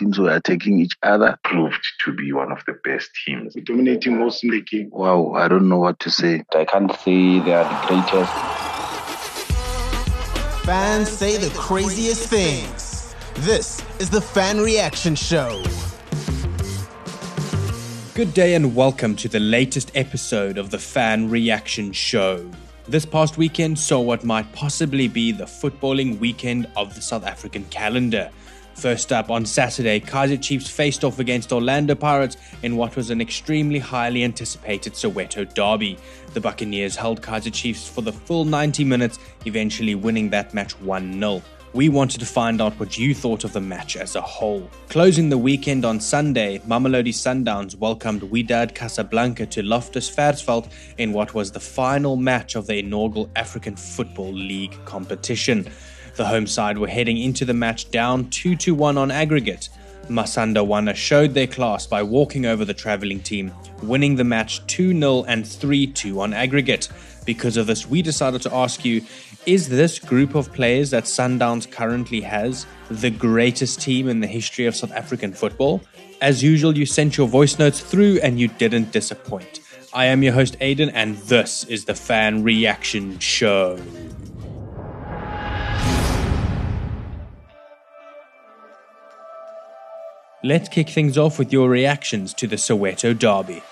Teams were attacking each other. Proved to be one of the best teams. Dominating most in the game. Wow, I don't know what to say. I can't say they are the greatest. Fans say the craziest things. This is the Fan Reaction Show. Good day and welcome to the latest episode of the Fan Reaction Show. This past weekend saw what might possibly be the footballing weekend of the South African calendar. First up on Saturday, Kaizer Chiefs faced off against Orlando Pirates in what was an extremely highly anticipated Soweto derby. The Buccaneers held Kaizer Chiefs for the full 90 minutes, eventually winning that match 1 0. We wanted to find out what you thought of the match as a whole. Closing the weekend on Sunday, Mamelodi Sundowns welcomed Wydad Casablanca to Loftus Versfeld in what was the final match of the inaugural African Football League competition. The home side were heading into the match down 2 1 on aggregate. Masandawana showed their class by walking over the travelling team, winning the match 2 0 and 3 2 on aggregate. Because of this, we decided to ask you is this group of players that Sundowns currently has the greatest team in the history of South African football? As usual, you sent your voice notes through and you didn't disappoint. I am your host, Aiden, and this is the Fan Reaction Show. Let's kick things off with your reactions to the Soweto derby.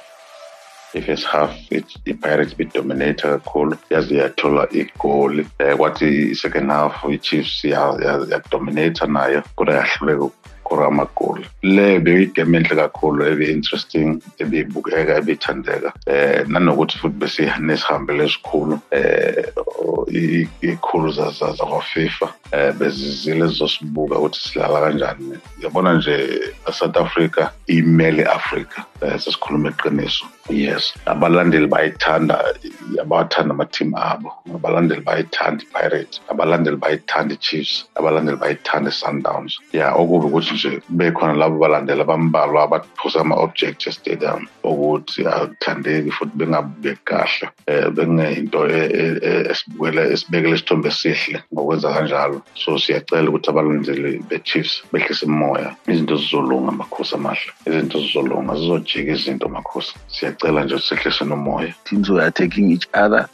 The first half i-pirates bedominate kakhulu yaze yathola igoli um kwathi i-second half i-chiefs yadominata nayo kodwa yahluleka ukukora amagoli le bekuyigame enhle kakhulu ebe-interesting ebeyibukeka ebeyithandeka um nanokuthi futhi besinesihambelo esikhulu um ikhulu zakwafifa um bezizile zizosibuka ukuthi silala kanjani. Yabona nje south africa imele africa. Sesikhuluma eqiniso yes abalandeli bayithanda abawathanda amathimu abo. Abalandeli bayithanda i-pirate abalandeli bayithanda i-chiefs abalandeli bayithanda i-sundowns ya okubi ukuthi nje bekhona labo balandela bambalwa abaphuza ama-object estadium ukuthi akuthandeki futhi bengabukeki kahle. Um bekungeyinto esibukele esibekele isithombe esihle ngokwenza kanjalo. So siyacela ukuthi abalandeli be-chiefs behlise immoya izinto zizolunga makhosi amahle izinto zizolunga izinto makhosi siyacela nje nomoya Teams were attacking each other.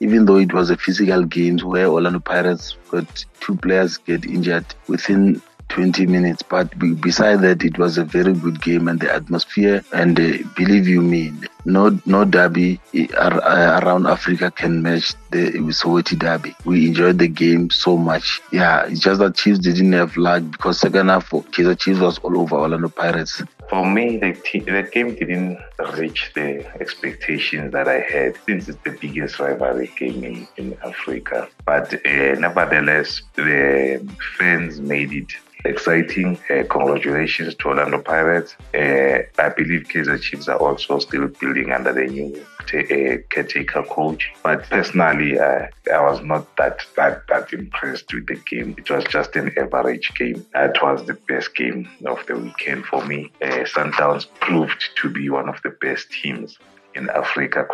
Even though it was a physical game where Orlando Pirates got two players get injured within 20 minutes. But be- beside that, it was a very good game and the atmosphere. And uh, believe you me, no no derby uh, uh, around Africa can match the Soweto derby. We enjoyed the game so much. Yeah, it's just that Chiefs didn't have luck because second half, Kaizer Chiefs was all over Orlando Pirates. For me, the, te- the game didn't reach the expectations that I had since it's the biggest rivalry game in, in Africa. But uh, nevertheless, the fans made it exciting. Uh, congratulations to Orlando Pirates. Uh, I believe Kaizer Chiefs are also still building under the new uh, caretaker coach. But personally, I was not that, that that impressed with the game. It was just an average game. It was the best game of the weekend for me. Uh, Sundowns proved to be one of the best teams in Africa.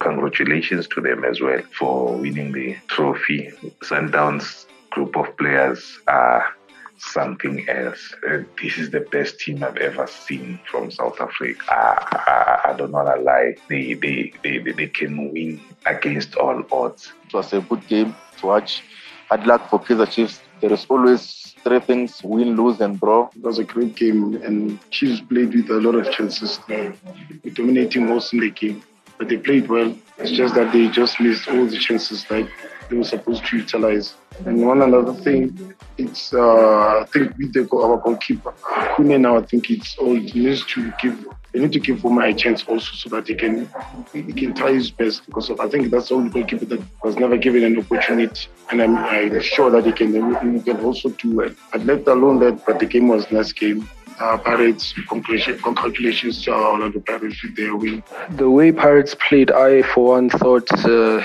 Congratulations to them as well for winning the trophy. Sundowns group of players are something else. Uh, this is the best team I've ever seen from South Africa. I, I, I don't want to lie. They, they, they, they can win against all odds. It was a good game to watch. Hard luck for Kaizer Chiefs. There is always three things: win, lose, and draw. It was a great game, and Chiefs played with a lot of chances. We're dominating most in the game, but they played well. It's just that they just missed all the chances that they were supposed to utilize. And one another thing, it's uh, I think with the our goalkeeper Khune now, I think it's all he needs to give. They need to give him a chance also so that he can he can try his best because I think that's the only goalkeeper that was never given an opportunity, and I'm, I'm sure that he can he can also do it. But let alone that, but the game was nice game. Uh, Pirates, congratulations, to our Orlando Pirates with their win. The way Pirates played, I for one thought uh,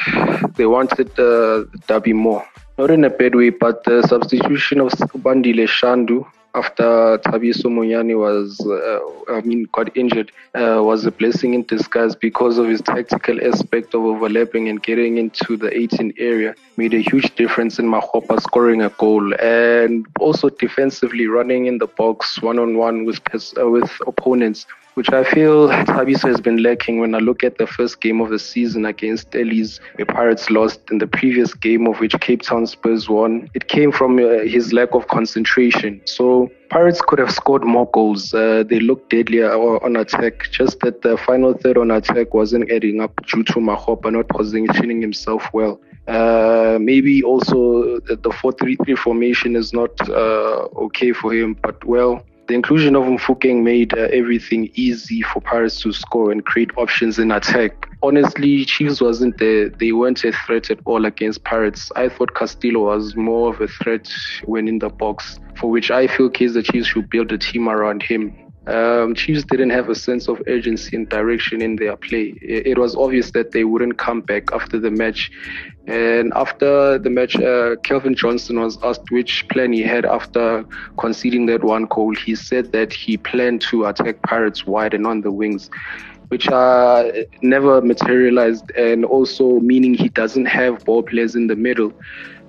they wanted uh, the derby more. Not in a bad way, but the substitution of Bandile Shandu after Thabiso Monyane was, uh, I mean, got injured, uh, was a blessing in disguise because of his tactical aspect of overlapping and getting into the 18 area. Made a huge difference in Makgopa scoring a goal and also defensively running in the box one on one with uh, with opponents which I feel Thabiso has been lacking when I look at the first game of the season against Ellies, where Pirates lost in the previous game of which Cape Town Spurs won. It came from uh, his lack of concentration. So Pirates could have scored more goals. Uh, they looked deadlier on attack, just that the final third on attack wasn't adding up due to Makgopa not positioning himself well. Uh, maybe also the 4 3 3 formation is not uh, okay for him, but well, the inclusion of Mofokeng made uh, everything easy for Pirates to score and create options in attack. Honestly, Chiefs wasn't there. They weren't a threat at all against Pirates. I thought Castillo was more of a threat when in the box, for which I feel Kaizer Chiefs should build a team around him. Um, Chiefs didn't have a sense of urgency and direction in their play. It, was obvious that they wouldn't come back after the match. And after the match, uh, Cavin Johnson was asked which plan he had after conceding that one goal. He said that he planned to attack Pirates wide and on the wings which uh, never materialized, and also meaning he doesn't have ball players in the middle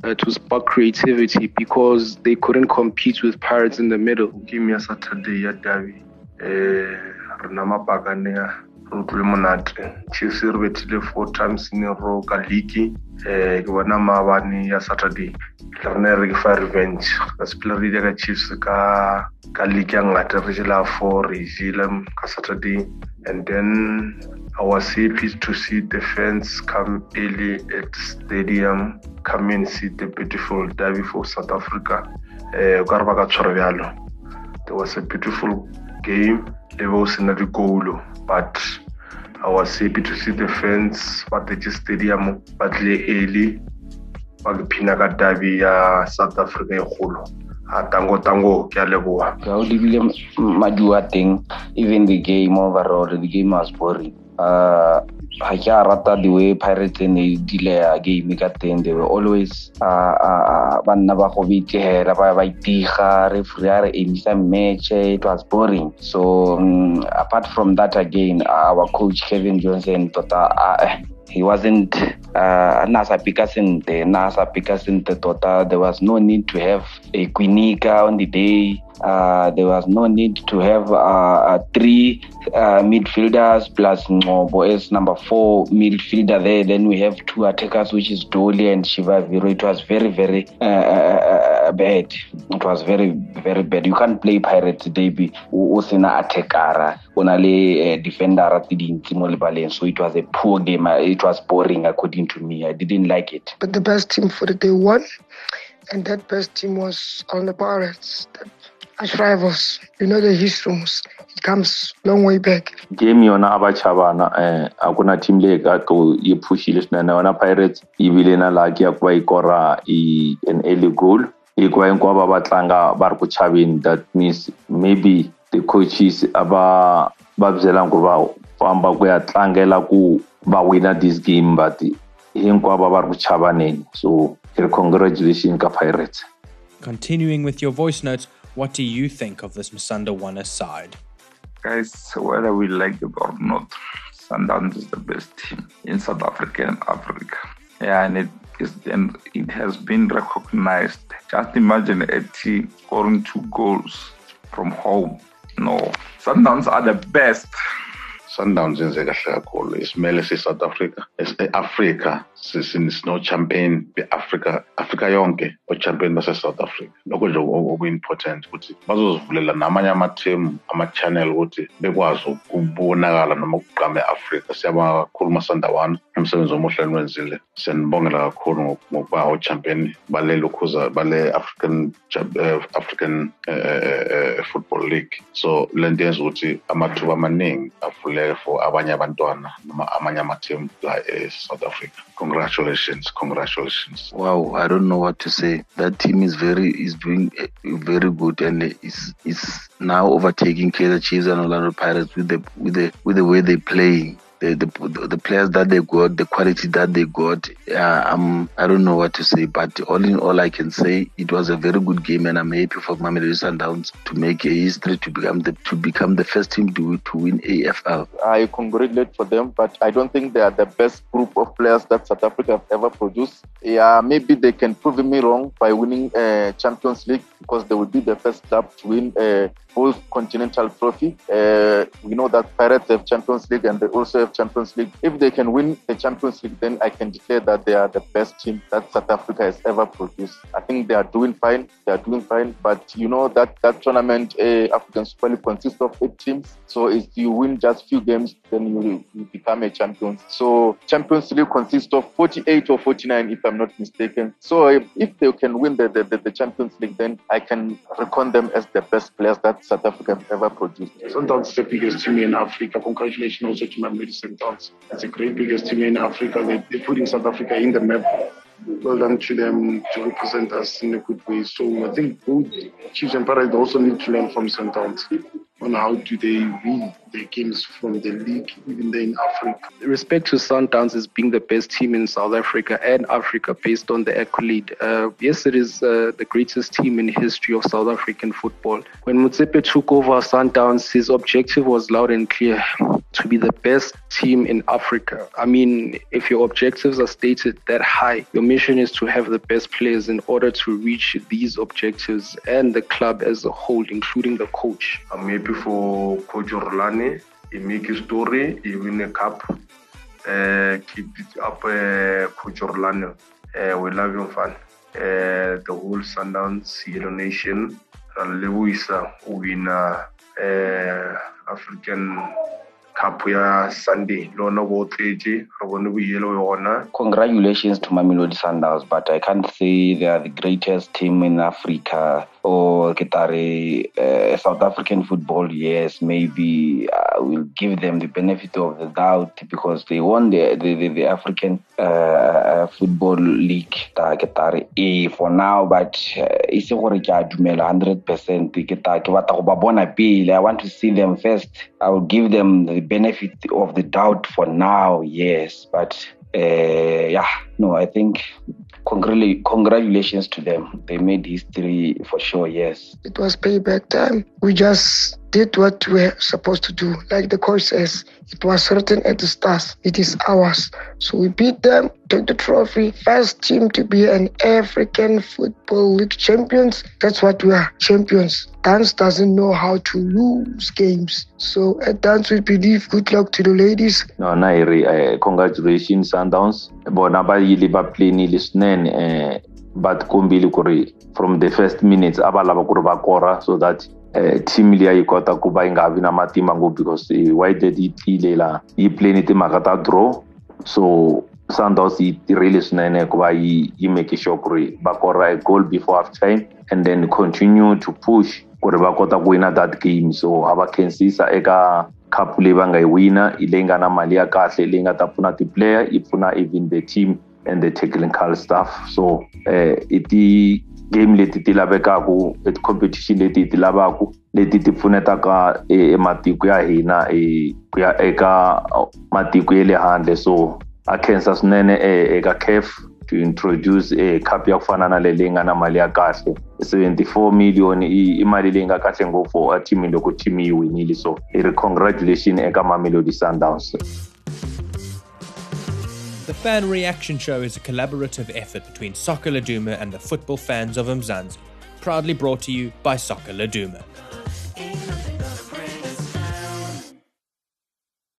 uh, to spark creativity because they couldn't compete with Pirates in the middle. Game ya Saturday ya Derby eh re na mapakane re utlwile monate. Chiefs re betile four times in a row ka league. Eh ke bona maabane ya saturday. Le rena re ke fa revenge. Ka sepele re ile ka chiefs ka ka league ya ngata re jela four re jele ka saturday. And then I was happy to see the fans come early at stadium, come and see the beautiful derby for South Africa. Uh, there was a beautiful game le be se na but i was happy to see the fans ba tetse stadium ba tlile early ba phina ka ya south africa e kgolo. A tango tango ke a leboga ga o lebile even the game overall the game was boring. Uh, ga ke a rata the way pirates ne dile ya game ka teng they were always ba nna ba go betegela ba itiga referee a re emisa match it was boring. So um, apart from that again our coach cavin johnson tota uh, he wasn't uh, na sa pika sente na sa pika sente tota. There was no need to have a Kwinika on the day uh, there was no need to have uh, three uh, midfielders plus Ngcobo as number four midfielder there. Then we have two attackers, which is Dolly and Chivaviro. It was very, very uh, uh, bad. It was very, very bad. You can't play Pirates Derby usina attacker uh, defender so it was a poor game it was boring according to me i didn't like it but the best team for the day won and that best team was on the pirates that rivals. You know the history. It comes long way back. Game yona abachabana eh akuna team leyi ka ku yi pushile swinene yona Pirates yi vile na luck ya ku va yi kora i an early goal hikuva hinkwavo va tlanga va ri ku chaveni that means maybe the coaches a va va byelanga ku va famba ku ya tlangela ku va wina this game but hinkwavo va ri ku chavaneni so congratulations ka Pirates. Continuing with your voice notes, what do you think of this Masandawana side? Guys, whether we like it or not, Sundowns is the best team in South Africa and Africa. Yeah, and it is and it has been recognized. Just imagine a team scoring two goals from home. No, Sundowns are the best. Sundowns yenze kahle kakhulu. Isimele si-south africa e-afrika sino-champion be-afrika afrika yonke o-champion base-south africa. Lokho nje oku-important ukuthi bazozivulela namanye ama-team ama-channel ukuthi bekwazi ukubonakala noma ukugqama e-afrika. Siyabonga kakhulu masandawana umsebenzi omuhle niwenzile siyanibongela kakhulu ngokuba o-champion bale lokhuza bale african african uh, uh, football league. So le nto yenza ukuthi amathuba amaningi avuleke for abanye abantwana noma amanye amateam la e-south africa Congratulations, congratulations. Wow, I don't know what to say. That team is very is doing eh, very good and is is now overtaking Kaizer Chiefs and Orlando Pirates with the with the with the way they play. The, the the players that they got, the quality that they got. Uh, I don't know what to say, but all in all, I can say it was a very good game, and I'm happy for Mamelodi Sundowns to make a history to become the to become the first team to to win AFL. I congratulate for them, but I don't think they are the best group of players that South Africa have ever produced. Yeah, maybe they can prove me wrong by winning uh, Champions League because they will be the first club to win a uh, both continental trophy. Uh, we know that Pirates have Champions League and they also have Champions League. If they can win the Champions League, then I can declare that they are the best team that South Africa has ever produced. I think they are doing fine. They are doing fine. But you know that that tournament, uh, African Super League, consists of eight teams. So if you win just few games, then you, you become a champion. So Champions League consists of 48 or 49, if I'm not mistaken. So if, if they can win the, the, the Champions League, then I can reckon them as the best players that South Africa has ever produced. Sundowns is the biggest team in Africa. Congratulations also to my Medicine Sundowns. It's a great biggest team in Africa. They, they're putting South Africa in the map well done to them to represent us in a good way. So I think both Chiefs and Pirates also need to learn from Sundowns on how do they win their games from the league, even there in Africa. Respect to Sundowns as being the best team in South Africa and Africa based on the accolade. Uh, yes, it is uh, the greatest team in history of South African football. When Motsepe took over Sundowns, his objective was loud and clear to be the best team in Africa. I mean, if your objectives are stated that high, your mission is to have the best players in order to reach these objectives and the club as a whole, including the coach. I'm for Coach Orlane. He make a story, he win a cup. Uh, keep it up, uh, Coach Orlane. Uh, we love you, fan. Uh, the whole Sundowns Yellow Nation. and Lewisa win uh, African cup ya sunday. Lona bo tletse ga bone boyelo yona congratulations to mamelodi sundowns but i can't say they are the greatest team in africa. Or Ketare, uh, South African football, yes, maybe uh, we'll give them the benefit of the doubt because they won the the, the, the African uh, football league, Ketare A for now, but it's gore ke a dumela 100% ke ta ke batla go ba bona pele. I want to see them first. I will give them the benefit of the doubt for now, yes, but uh, yeah, no, I think congratulations to them. They made history for sure, yes. It was payback time. We just did what we were supposed to do. Like the coach says, it was written at the stars. It is ours. So we beat them, took the trophy. First team to be an African Football League champions. That's what we are, champions. Downs doesn't know how to lose games. So at Downs we believe good luck to the ladies. No, Nairi, uh, congratulations Sundowns. Bona ba yile ba but kombile kuri from the first minutes a va lava so that team liya yi kota ku va yi nga vi na matimba ngopfu because uh, Wydad yi tlile laha yi playini timhaka ta draw? So sundowns yi tirhile swinene ku va yi yi make sure ku ri va kora a goal before half time and then continue to push ku ri va kota ku wina that game. So a va khensisa eka cup leyi va nga yi wina hi leyi nga na mali ya kahle leyi nga ta pfuna ti-player yi pfuna even the team and the technical staff. So eh i ti game leti ti lavekaku e ti-competition leti ti lavaku leti ti pfunetaka ematiko ya hina ku ya eka matiko ya le handle. So a khensa swinene eka caf to introduce a cup ya ku fana na le leyi nga na mali ya kahle. 74 million i mali leyi nga kahle ngopfu a team loko team yi winile. So i ri congratulation eka mamelodi sundowns The Fan Reaction Show is a collaborative effort between Soccer Laduma and the football fans of Mzansi, proudly brought to you by Soccer Laduma.